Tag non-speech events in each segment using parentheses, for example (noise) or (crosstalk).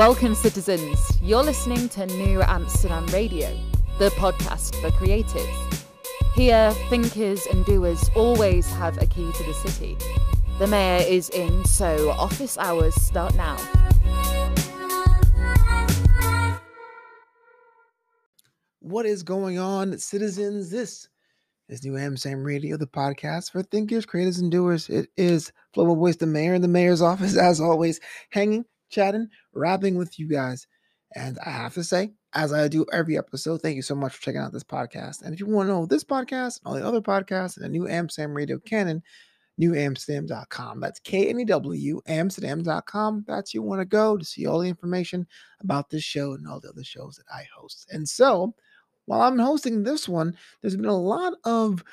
Welcome, citizens. You're listening to New Amsterdam Radio, the podcast for creatives. Here, thinkers and doers always have a key to the city. The mayor is in, so office hours start now. What is going on, citizens? This is New Amsterdam Radio, the podcast for thinkers, creators, and doers. It is Flobo Voice, the mayor in the mayor's office, (laughs) as always, hanging, chatting, rapping with you guys. And I have to say, as I do every episode, thank you so much for checking out this podcast. And if you want to know this podcast and all the other podcasts and the New Amsterdam Radio canon, knewamsterdam.com. That's K N E W Amsterdam.com. That's you want to go to see all the information about this show and all the other shows that I host. And so, while I'm hosting this one, there's been a lot of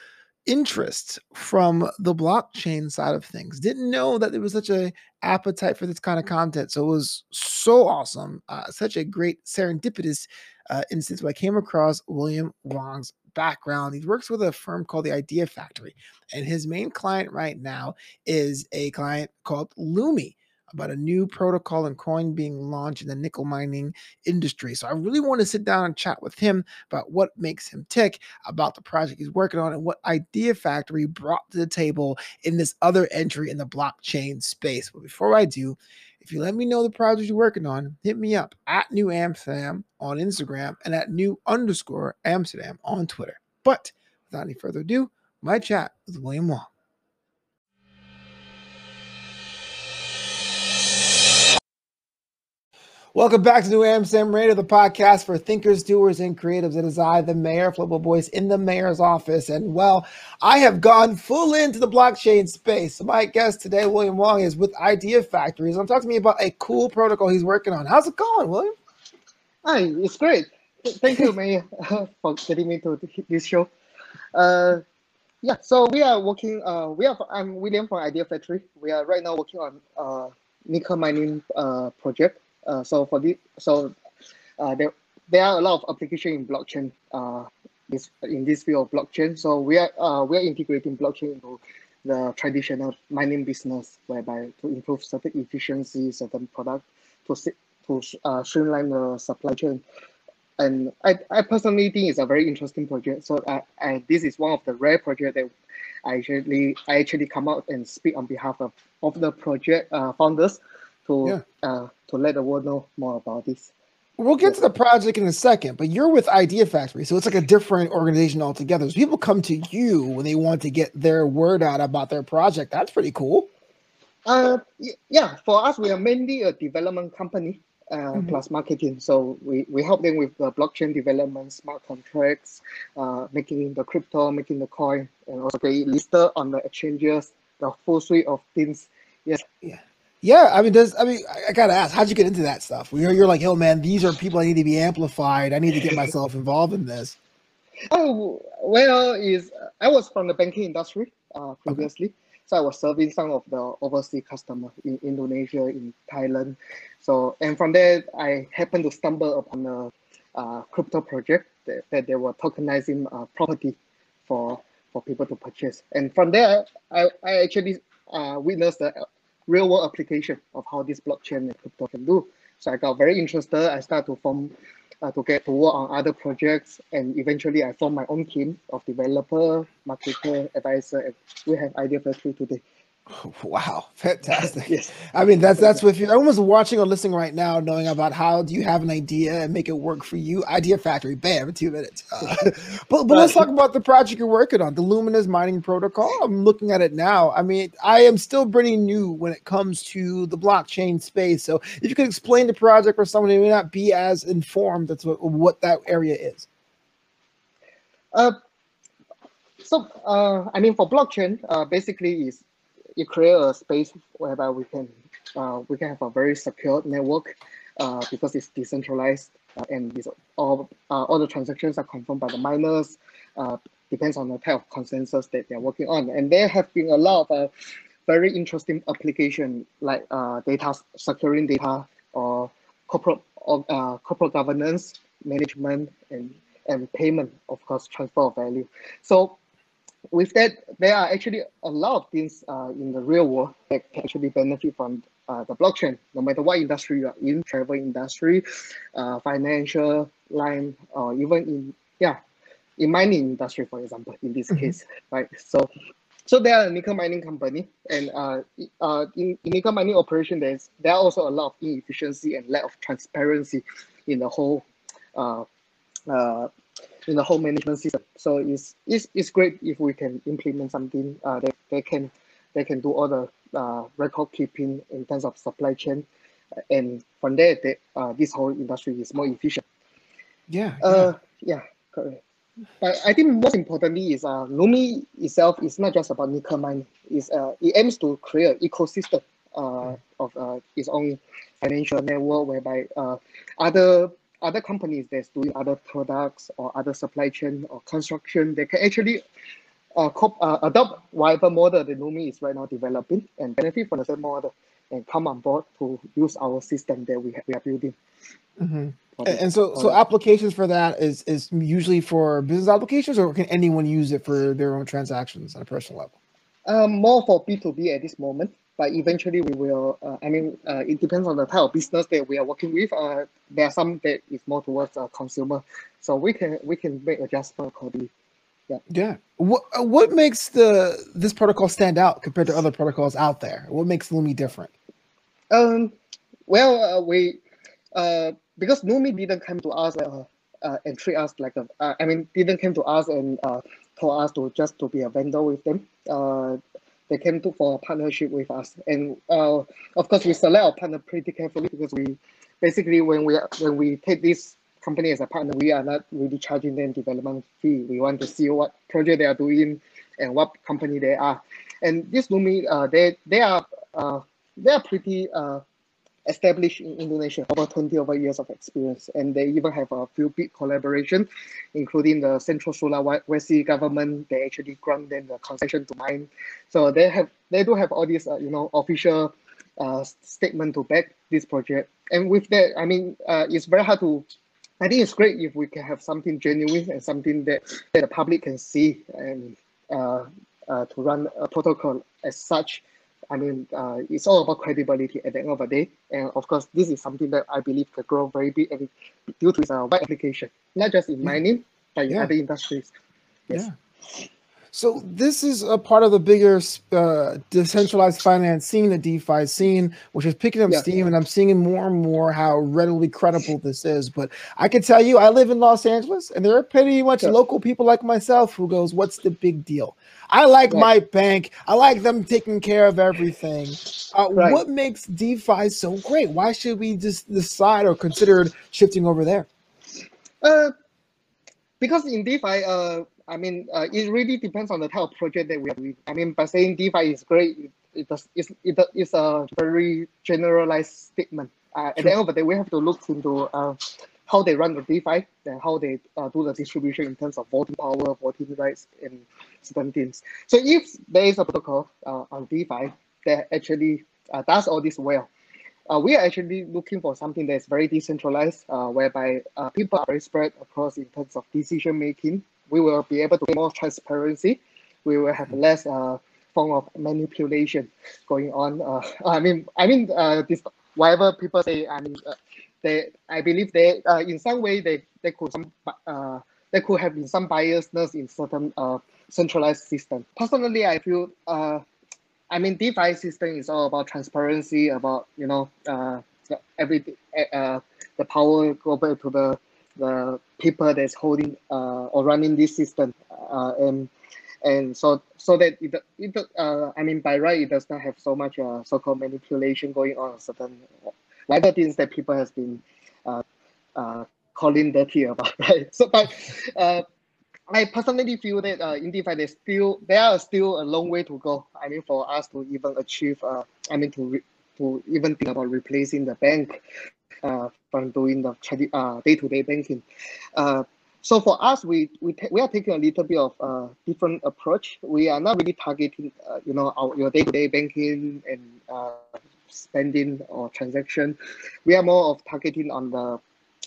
interest from the blockchain side of things. Didn't know that there was such a appetite for this kind of content. So it was so awesome. Uh, such a great serendipitous uh, instance where I came across William Wong's background. He works with a firm called the Idea Factory, and his main client right now is a client called Lumi about a new protocol and coin being launched in the nickel mining industry. So I really want to sit down and chat with him about what makes him tick, about the project he's working on, and what Idea Factory brought to the table in this other entry in the blockchain space. But before I do, if you let me know the project you're working on, hit me up at New Amsterdam on Instagram and at New underscore Amsterdam on Twitter. But without any further ado, my chat with William Wong. Welcome back to New Amsterdam Radio, the podcast for thinkers, doers, and creatives. It is I, the mayor, Flobo Voice, in the mayor's office. And well, I have gone full into the blockchain space. So my guest today, William Wong, is with Idea Factory. So talk to me about a cool protocol he's working on. How's it going, William? Hi, it's great. Thank you, (laughs) Mayor, (laughs) for getting me to this show. Uh, yeah, so we are working. Uh, we are. I'm William from Idea Factory. We are right now working on uh, nickel mining uh, project uh, so for this, so uh, there there are a lot of application in blockchain. Uh, this in this field of blockchain. So we are uh, we are integrating blockchain into the traditional mining business, whereby to improve certain efficiency, certain product, to to uh, streamline the supply chain. And I, I personally think it's a very interesting project. So I, I this is one of the rare projects that I actually I actually come out and speak on behalf of, of the project uh, founders to yeah. uh, to let the world know more about this. We'll get to the project in a second, but you're with Idea Factory, so it's like a different organization altogether. So people come to you when they want to get their word out about their project. That's pretty cool. Uh, yeah, for us, we are mainly a development company uh, mm-hmm. plus marketing. So we, we help them with the blockchain development, smart contracts, uh, making the crypto, making the coin, and also get listed on the exchanges, the full suite of things. Yes. Yeah. Yeah, I mean, does I mean I, gotta ask, how'd you get into that stuff? You're you're like, yo, man, these are people I need to be amplified. I need to get (laughs) myself involved in this. Oh well, is I was from the banking industry uh, previously, okay. so I was serving some of the overseas customer in Indonesia, in Thailand. So and from there, I happened to stumble upon a uh, crypto project that, that they were tokenizing uh, property for for people to purchase. And from there, I, I actually uh, witnessed the real world application of how this blockchain and crypto can do. So I got very interested. I started to form, uh, to get to work on other projects, and eventually I formed my own team of developer, marketer, advisor, and we have Idea Factory today. (laughs) Wow, fantastic! yes, I mean that's that's what you're almost watching or listening right now, knowing about how do you have an idea and make it work for you. Idea Factory, bam, two minutes. Uh, (laughs) (laughs) but but let's talk about the project you're working on, the Luminous Mining Protocol. I'm looking at it now. I mean, I am still pretty new when it comes to the blockchain space. So if you could explain the project for someone who may not be as informed, that's what what that area is. Uh, so uh, I mean, for blockchain, uh, basically is you create a space whereby we can uh, we can have a very secure network uh, because it's decentralized uh, and it's all uh, all the transactions are confirmed by the miners. Uh, depends on the type of consensus that they're working on, and there have been a lot of very interesting application like data securing data or corporate or, corporate governance management and and payment of course transfer of value. So with that, there are actually a lot of things uh, in the real world that can actually benefit from uh, the blockchain, no matter what industry you are in, travel industry, uh, financial line, or even in yeah, in mining industry, for example, in this Mhm. case, right? So, so they are a nickel mining company, and uh, uh, in, in nickel mining operation, there's there are also a lot of inefficiency and lack of transparency in the whole, uh, uh, in the whole management system. So it's it's, it's great if we can implement something uh, that they can they can do all the uh, record keeping in terms of supply chain, and from there, they, uh, this whole industry is more efficient. Yeah. yeah. Uh, yeah, correct. But I think most importantly is uh, Lumi itself is not just about nickel mining. It's, uh, it aims to create an ecosystem uh, of uh, its own financial network whereby uh, other other companies that's doing other products or other supply chain or construction, they can actually uh, cop, uh, adopt whatever model the Lumi is right now developing and benefit from the same model and come on board to use our system that we, ha- we are building. Mhm. And, and so, so applications for that is is usually for business applications, or can anyone use it for their own transactions on a personal level? Um, more for B2B at this moment, but eventually we will, uh, I mean, uh, it depends on the type of business that we are working with. Uh, there are some that is more towards uh, consumer. So we can we can make adjustment accordingly. Yeah. Yeah. What uh, what makes the this protocol stand out compared to other protocols out there? What makes Lumi different? Um, well, uh, we, uh, because Lumi didn't come to us uh, uh, and treat us like a, uh, I mean, didn't come to us and uh, told us to just to be a vendor with them. Uh, they came to for a partnership with us, and uh, of course we select our partner pretty carefully because we basically when we when we take this company as a partner, we are not really charging them development fee. We want to see what project they are doing and what company they are. And this Lumi, uh, they they are uh, they are pretty uh, established in Indonesia, over 20 over years of experience, and they even have a few big collaboration, including the Central Sulawesi government. They actually grant them the concession to mine, so they have they do have all these uh, you know official uh, statement to back this project. And with that, I mean, uh, it's very hard to. I think it's great if we can have something genuine and something that, that the public can see and uh, uh, to run a protocol as such I mean, uh, it's all about credibility at the end of the day. And of course, this is something that I believe can grow very big and due to its uh, wide application, not just in mining, but in Yeah. other industries. Yes. Yeah. So this is a part of the bigger uh, decentralized finance scene, the DeFi scene, which is picking up Yeah. steam, and I'm seeing more and more how readily credible this is. But I can tell you, I live in Los Angeles, and there are pretty much Yeah. local people like myself who goes, "What's the big deal?" I like Right. my bank. I like them taking care of everything. Uh, Right. What makes DeFi so great? Why should we just decide or consider shifting over there? Uh, because in DeFi, uh, I mean, uh, it really depends on the type of project that we are doing. I mean, by saying DeFi is great, it, it does, it's, it, it's a very generalized statement. Uh, at Sure. the end of the day, we have to look into uh, how they run the DeFi and how they uh, do the distribution in terms of voting power, voting rights, and certain things. So if there is a protocol uh, on DeFi that actually uh, does all this well, uh, we are actually looking for something that's very decentralized, uh, whereby uh, people are very spread across in terms of decision making. We will be able to get more transparency. We will have less uh, form of manipulation going on. Uh, (laughs) I mean, I mean, uh, this whatever people say. I mean, uh, they. I believe they, uh, in some way, they they could some uh, they could have been some biasness in certain uh, centralized system. Personally, I feel uh, I mean, DeFi system is all about transparency, about you know, uh, every uh, the power go back to the the people that's holding uh, or running this system, uh, and and so so that it it uh, I mean by right it does not have so much so-called manipulation going on certain whatever things that people has been calling dirty about, (laughs) right? So, but I personally feel that uh, in DeFi, there's still there are still a long way to go. I mean, for us to even achieve, uh, I mean, to re- to even think about replacing the bank from doing the uh, day-to-day banking. Uh, so for us, we we we are taking a little bit of uh, different approach. We are not really targeting, uh, you know, our your day-to-day banking and uh, spending or transaction. We are more of targeting on the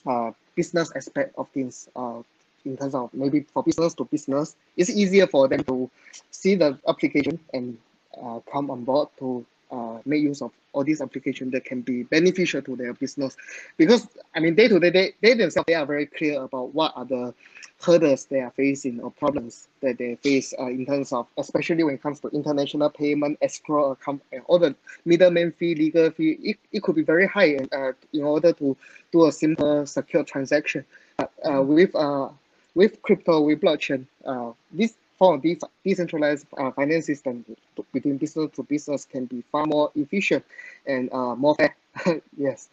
uh, business aspect of things. Uh, in terms of maybe for business to business, it's easier for them to see the application and uh, come on board to uh, make use of all these applications that can be beneficial to their business. Because I mean, day to day, they, themselves they are very clear about what are the hurdles they are facing or problems that they face uh, in terms of, especially when it comes to international payment, escrow account, and all the middleman fee, legal fee. It, it could be very high uh, in order to do a simple, secure transaction. But uh, with uh, with crypto, with blockchain, uh, this form of decentralized uh, finance system between business to business can be far more efficient and uh, more fair. (laughs) yes.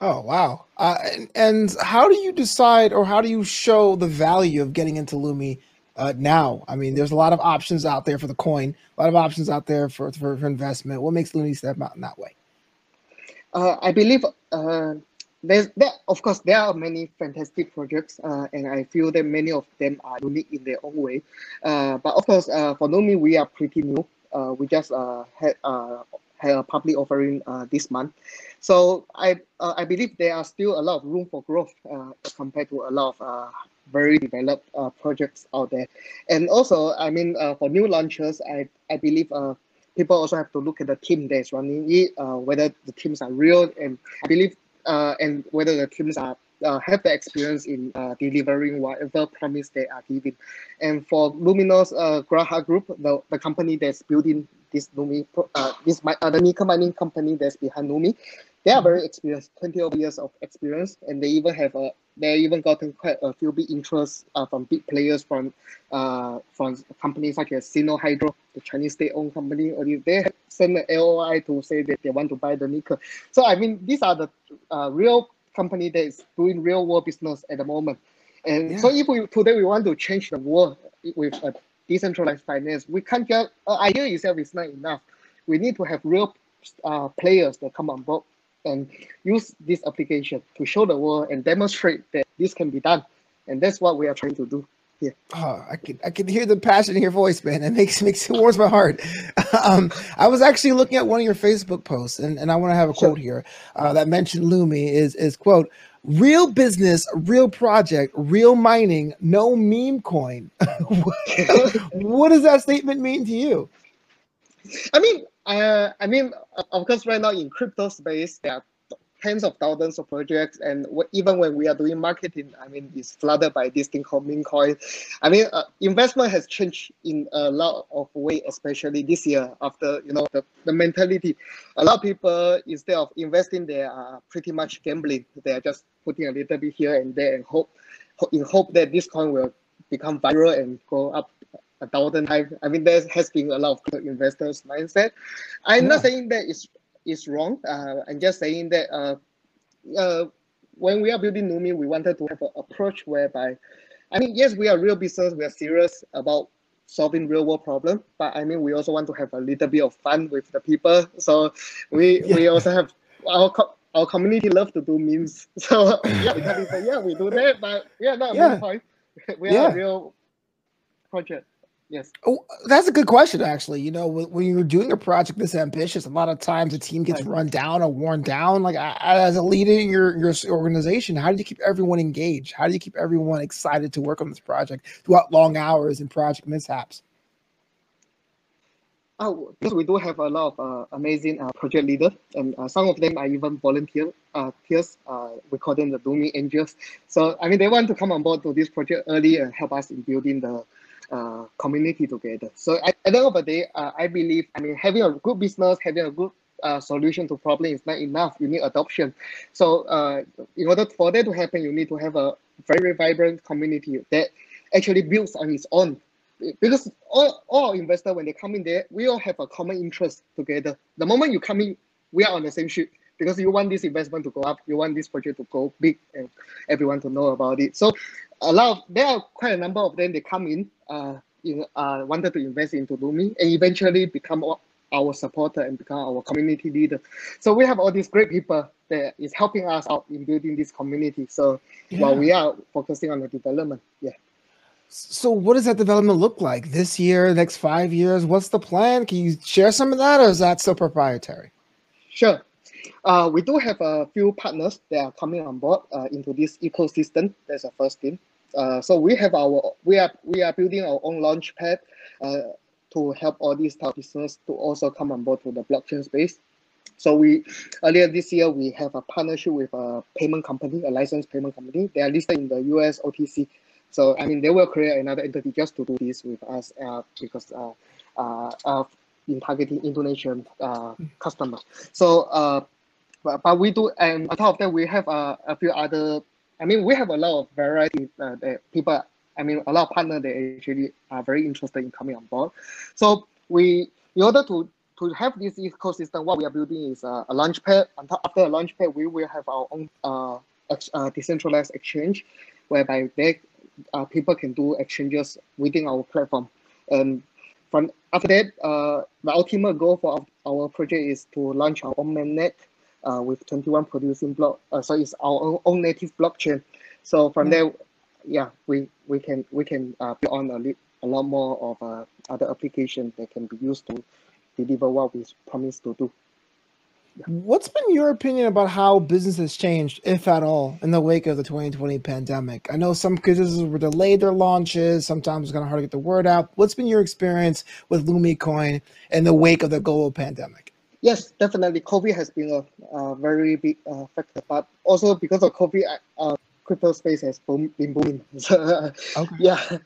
Oh wow! Uh, and, and, how do you decide, or how do you show the value of getting into Lumi uh, now? I mean, there's a lot of options out there for the coin, a lot of options out there for for, for investment. What makes Lumi step out in that way? Uh, I believe uh, there's there of course there are many fantastic projects uh, and I feel that many of them are unique in their own way. Uh, but of course uh, for Lumi we are pretty new. Uh, we just uh, had uh, had a public offering this month. So I I believe there are still a lot of room for growth compared to a lot of very developed projects out there. And also, I mean, for new launchers, I, I believe people also have to look at the team that's running it, whether the teams are real. And I believe uh, and whether the teams are uh, have the experience in uh, delivering whatever promise they are giving. And for Luminos uh, Graha Group, the, the company that's building this Lumi, uh, this uh, the Nika mining company that's behind Lumi, they are very experienced, 20 years of experience, and they even have a they even gotten quite a few big interests uh, from big players from uh, from companies such as Sinohydro, the Chinese state-owned company. Or they sent an LOI to say that they want to buy the nickel. So I mean, these are the uh, real company that is doing real world business at the moment. And yeah. so if we today we want to change the world with a decentralized finance, we can't just uh, idea itself is not enough. We need to have real uh, players that come on board and use this application to show the world and demonstrate that this can be done. And that's what we are trying to do here. Oh, I can I can hear the passion in your voice, man. It makes (laughs) makes it warms my heart. (laughs) um, I was actually looking at one of your Facebook posts, and, and I want to have a sure. quote here uh, that mentioned Lumi is is quote real business, real project, real mining, no meme coin. (laughs) what does that statement mean to you? I mean, uh, I mean, of course, right now in crypto space, there are tens of thousands of projects, and even when we are doing marketing, I mean, it's flooded by this thing called coin. I mean, uh, investment has changed in a lot of way, especially this year after you know the, the mentality. A lot of people instead of investing, they are pretty much gambling. They are just putting a little bit here and there and hope, in hope that this coin will become viral and go up a thousand times. I mean, there has been a lot of investors' mindset. I'm yeah. not saying that it's, it's wrong. Uh, I'm just saying that uh, uh, when we are building Lumi, we wanted to have an approach whereby, I mean, yes, we are real business. We are serious about solving real world problem, but I mean, we also want to have a little bit of fun with the people. So we yeah. we also have our co- our community love to do memes. (laughs) So yeah, we can say yeah, we do that, but yeah, not yeah. point. (laughs) We yeah. are a real project. Yes. Oh, that's a good question, actually. You know, when you're doing a project this ambitious, a lot of times the team gets run down or worn down. Like, as a leader in your, your organization, how do you keep everyone engaged? How do you keep everyone excited to work on this project throughout long hours and project mishaps? Oh, because we do have a lot of uh, amazing uh, project leaders, and uh, some of them are even volunteer uh, peers. Uh, we call them the Lumi Angels. So, I mean, they want to come on board to this project early and help us in building the uh, community together. So at, at the end of the day, uh, I believe, I mean, having a good business, having a good uh, solution to problem is not enough. You need adoption. So uh, in order for that to happen, you need to have a very vibrant community that actually builds on its own. Because all, all investors, when they come in there, we all have a common interest together. The moment you come in, we are on the same ship because you want this investment to go up, you want this project to go big, and everyone to know about it. So, a lot of there are quite a number of them. They come in, uh, in, uh, wanted to invest into Lumi, and eventually become our supporter and become our community leader. So we have all these great people that is helping us out in building this community. So yeah. while we are focusing on the development, yeah. So what does that development look like this year, next five years? What's the plan? Can you share some of that, or is that still proprietary? Sure. Uh, we do have a few partners that are coming on board uh, into this ecosystem. That's the first thing. Uh, so we have our we are we are building our own launch pad. Uh, to help all these top of business to also come on board to the blockchain space. So we earlier this year we have a partnership with a payment company, a licensed payment company. They are listed in the US OTC. So I mean they will create another entity just to do this with us uh, because uh, uh, uh, in targeting Indonesian uh, customers. So uh, but, but we do and on top of that we have uh, a few other. I mean we have a lot of variety uh, that people. I mean a lot of partners that actually are very interested in coming on board. So we in order to to have this ecosystem, what we are building is a, launchpad. After a launchpad, we will have our own uh, uh, decentralized exchange, whereby they, uh, people can do exchanges within our platform. And from after that, uh, the ultimate goal for our, our project is to launch our own mainnet uh, with 21 producing block. Uh, so it's our own, own native blockchain. So from mm. there, yeah, we we can we can uh, build on a, a lot more of uh, other applications that can be used to deliver what we promised to do. What's been your opinion about how business has changed, if at all, in the wake of the 2020 pandemic? I know some businesses were delayed their launches. Sometimes it's kind of hard to get the word out. What's been your experience with Lumi Coin in the wake of the global pandemic? Yes, definitely. COVID has been a, a very big uh, factor, but also because of COVID, uh, crypto space has boom, been booming. (laughs) okay. Yeah,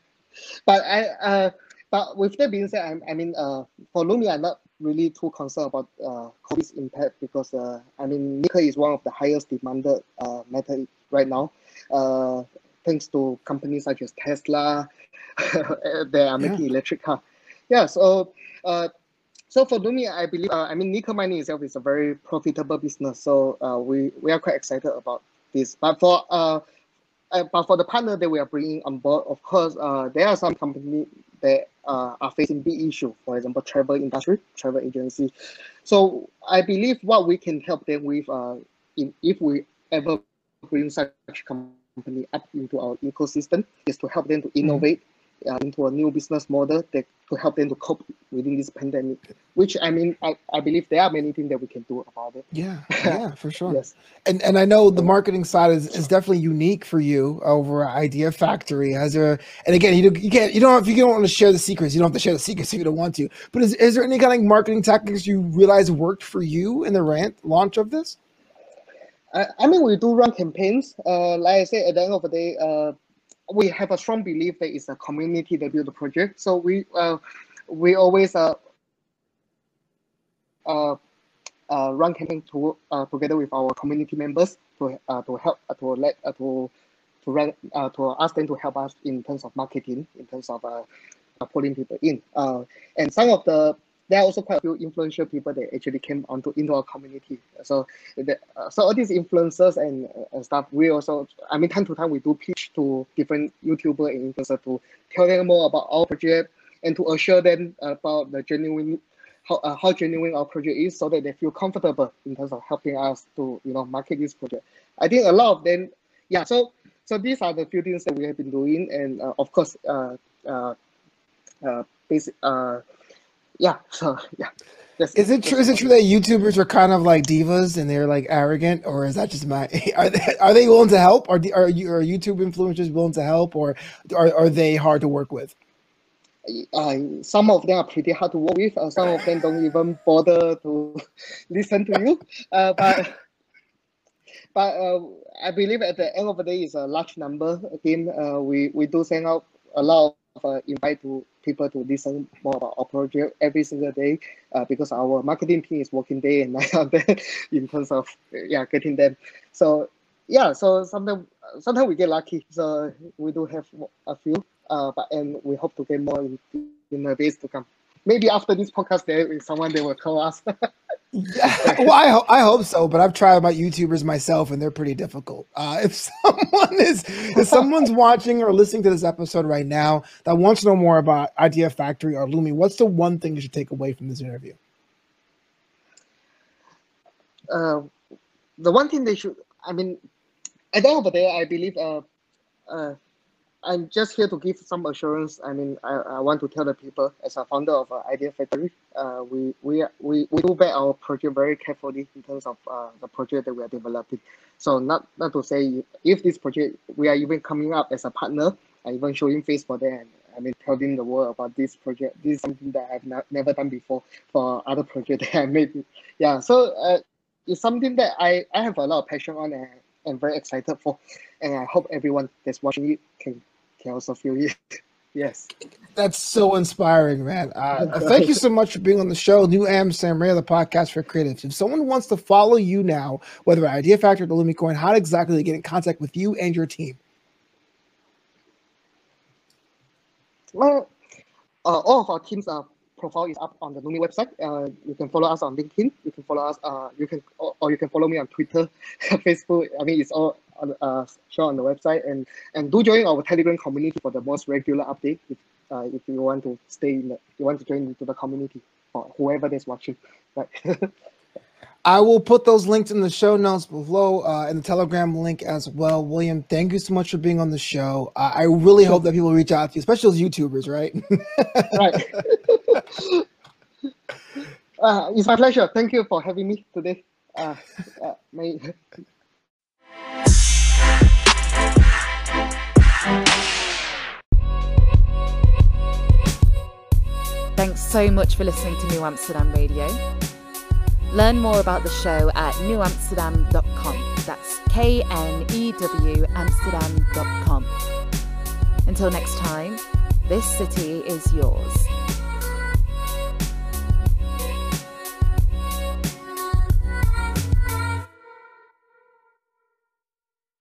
but I uh, but with that being said, I, I mean, uh, for Lumi, I'm not really too concerned about uh, COVID's impact because, uh, I mean, nickel is one of the highest demanded uh, metal right now, uh, thanks to companies such as Tesla (laughs) they are making yeah. electric car. Yeah, so uh, so for Lumi, I believe, uh, I mean, nickel mining itself is a very profitable business. So uh, we, we are quite excited about this. But for uh, uh, but for the partner that we are bringing on board, of course, uh, there are some companies that uh, are facing big issue. For example, travel industry, travel agency. So I believe what we can help them with, uh, in, if we ever bring such company up into our ecosystem, is to help them to innovate uh, into a new business model that to help them to cope within this pandemic. Which I mean, I, I believe there are many things that we can do about it. Yeah, (laughs) yeah, for sure. yes, and and I know the marketing side is, is definitely unique for you over Idea Factory. Has there? And again, you you can't you don't if you don't want to share the secrets, you don't have to share the secrets if you don't want to. But is is there any kind of marketing tactics you realize worked for you in the rant launch of this? I, I mean, we do run campaigns. Uh, like I said, at the end of the day, uh, we have a strong belief that it's a community that build the project. So we uh, we always uh, uh, uh, run campaign to uh, together with our community members to uh, to help uh, to let uh, to to run uh, to ask them to help us in terms of marketing, in terms of uh pulling people in. Uh, and some of the there are also quite a few influential people that actually came onto into our community. So, the, uh, so all these influencers and, uh, and stuff, we also, I mean, time to time we do pitch to different YouTuber and influencers to tell them more about our project and to assure them about the genuine how, uh, how genuine our project is so that they feel comfortable in terms of helping us to you know market this project i think a lot of them yeah so so these are the few things that we have been doing and uh, of course uh, uh, uh, basic, uh, yeah, (laughs) so yeah. That's, is it true? Is it true that YouTubers are kind of like divas and they're like arrogant, or is that just my? (laughs) Are they, are they willing to help? Are are you are YouTube influencers willing to help, or are are they hard to work with? Uh, some of them are pretty hard to work with. Uh, some of them don't even bother to (laughs) listen to you. Uh, but but uh, I believe at the end of the day, it's a large number. Again, uh, we we do send out a lot uh, invite to people to listen more about our project every single day uh, because our marketing team is working day and (laughs) night on that in terms of yeah getting them. So yeah, so sometimes sometimes we get lucky. So we do have a few, uh, but and we hope to get more in, in the days to come. Maybe after this podcast, there is someone they will call us. (laughs) Yeah, (laughs) well, I, ho- I hope so, but I've tried my YouTubers myself, and they're pretty difficult. Uh, (laughs) if someone is, if someone's (laughs) watching or listening to this episode right now that wants to know more about Idea Factory or Lumi, what's the one thing you should take away from this interview? Uh, the one thing they should, I mean, at the end of the day, I believe uh, uh, I'm just here to give some assurance. I mean, I, I want to tell the people as a founder of uh, Idea Factory, uh, we, we, we, we do back our project very carefully in terms of uh, the project that we are developing. So not, not to say if this project, we are even coming up as a partner, I even showing face for them I mean, telling the world about this project. This is something that I've not, never done before for other projects (laughs) that I made. Yeah, so uh, it's something that I, I have a lot of passion on and I'm very excited for. And I hope everyone that's watching it can, feel it. (laughs) yes. That's so inspiring, man. Uh, thank you so much for being on the show. New Amsterdam Radio, the podcast for creatives. If someone wants to follow you now, whether at Idea Factor or the LumiCoin, how exactly do they get in contact with you and your team? Well, uh, all of our teams uh, profile is up on the Lumi website. Uh, you can follow us on LinkedIn. You can follow us. Uh, you can or, or you can follow me on Twitter, (laughs) Facebook. I mean, it's all on, uh, shown on the website. And and do join our Telegram community for the most regular update. If uh, if you want to stay in the, you want to join into the community, or whoever that's watching, right. (laughs) I will put those links in the show notes below uh, and the Telegram link as well. William, thank you so much for being on the show. Uh, I really hope that people reach out to you, especially those YouTubers, right? (laughs) right. Uh, (laughs) it's my pleasure. Thank you for having me today. Uh, uh, my... Thanks so much for listening to New Amsterdam Radio. Learn more about the show at knewamsterdam.com. That's K N E W Amsterdam.com. Until next time, this city is yours.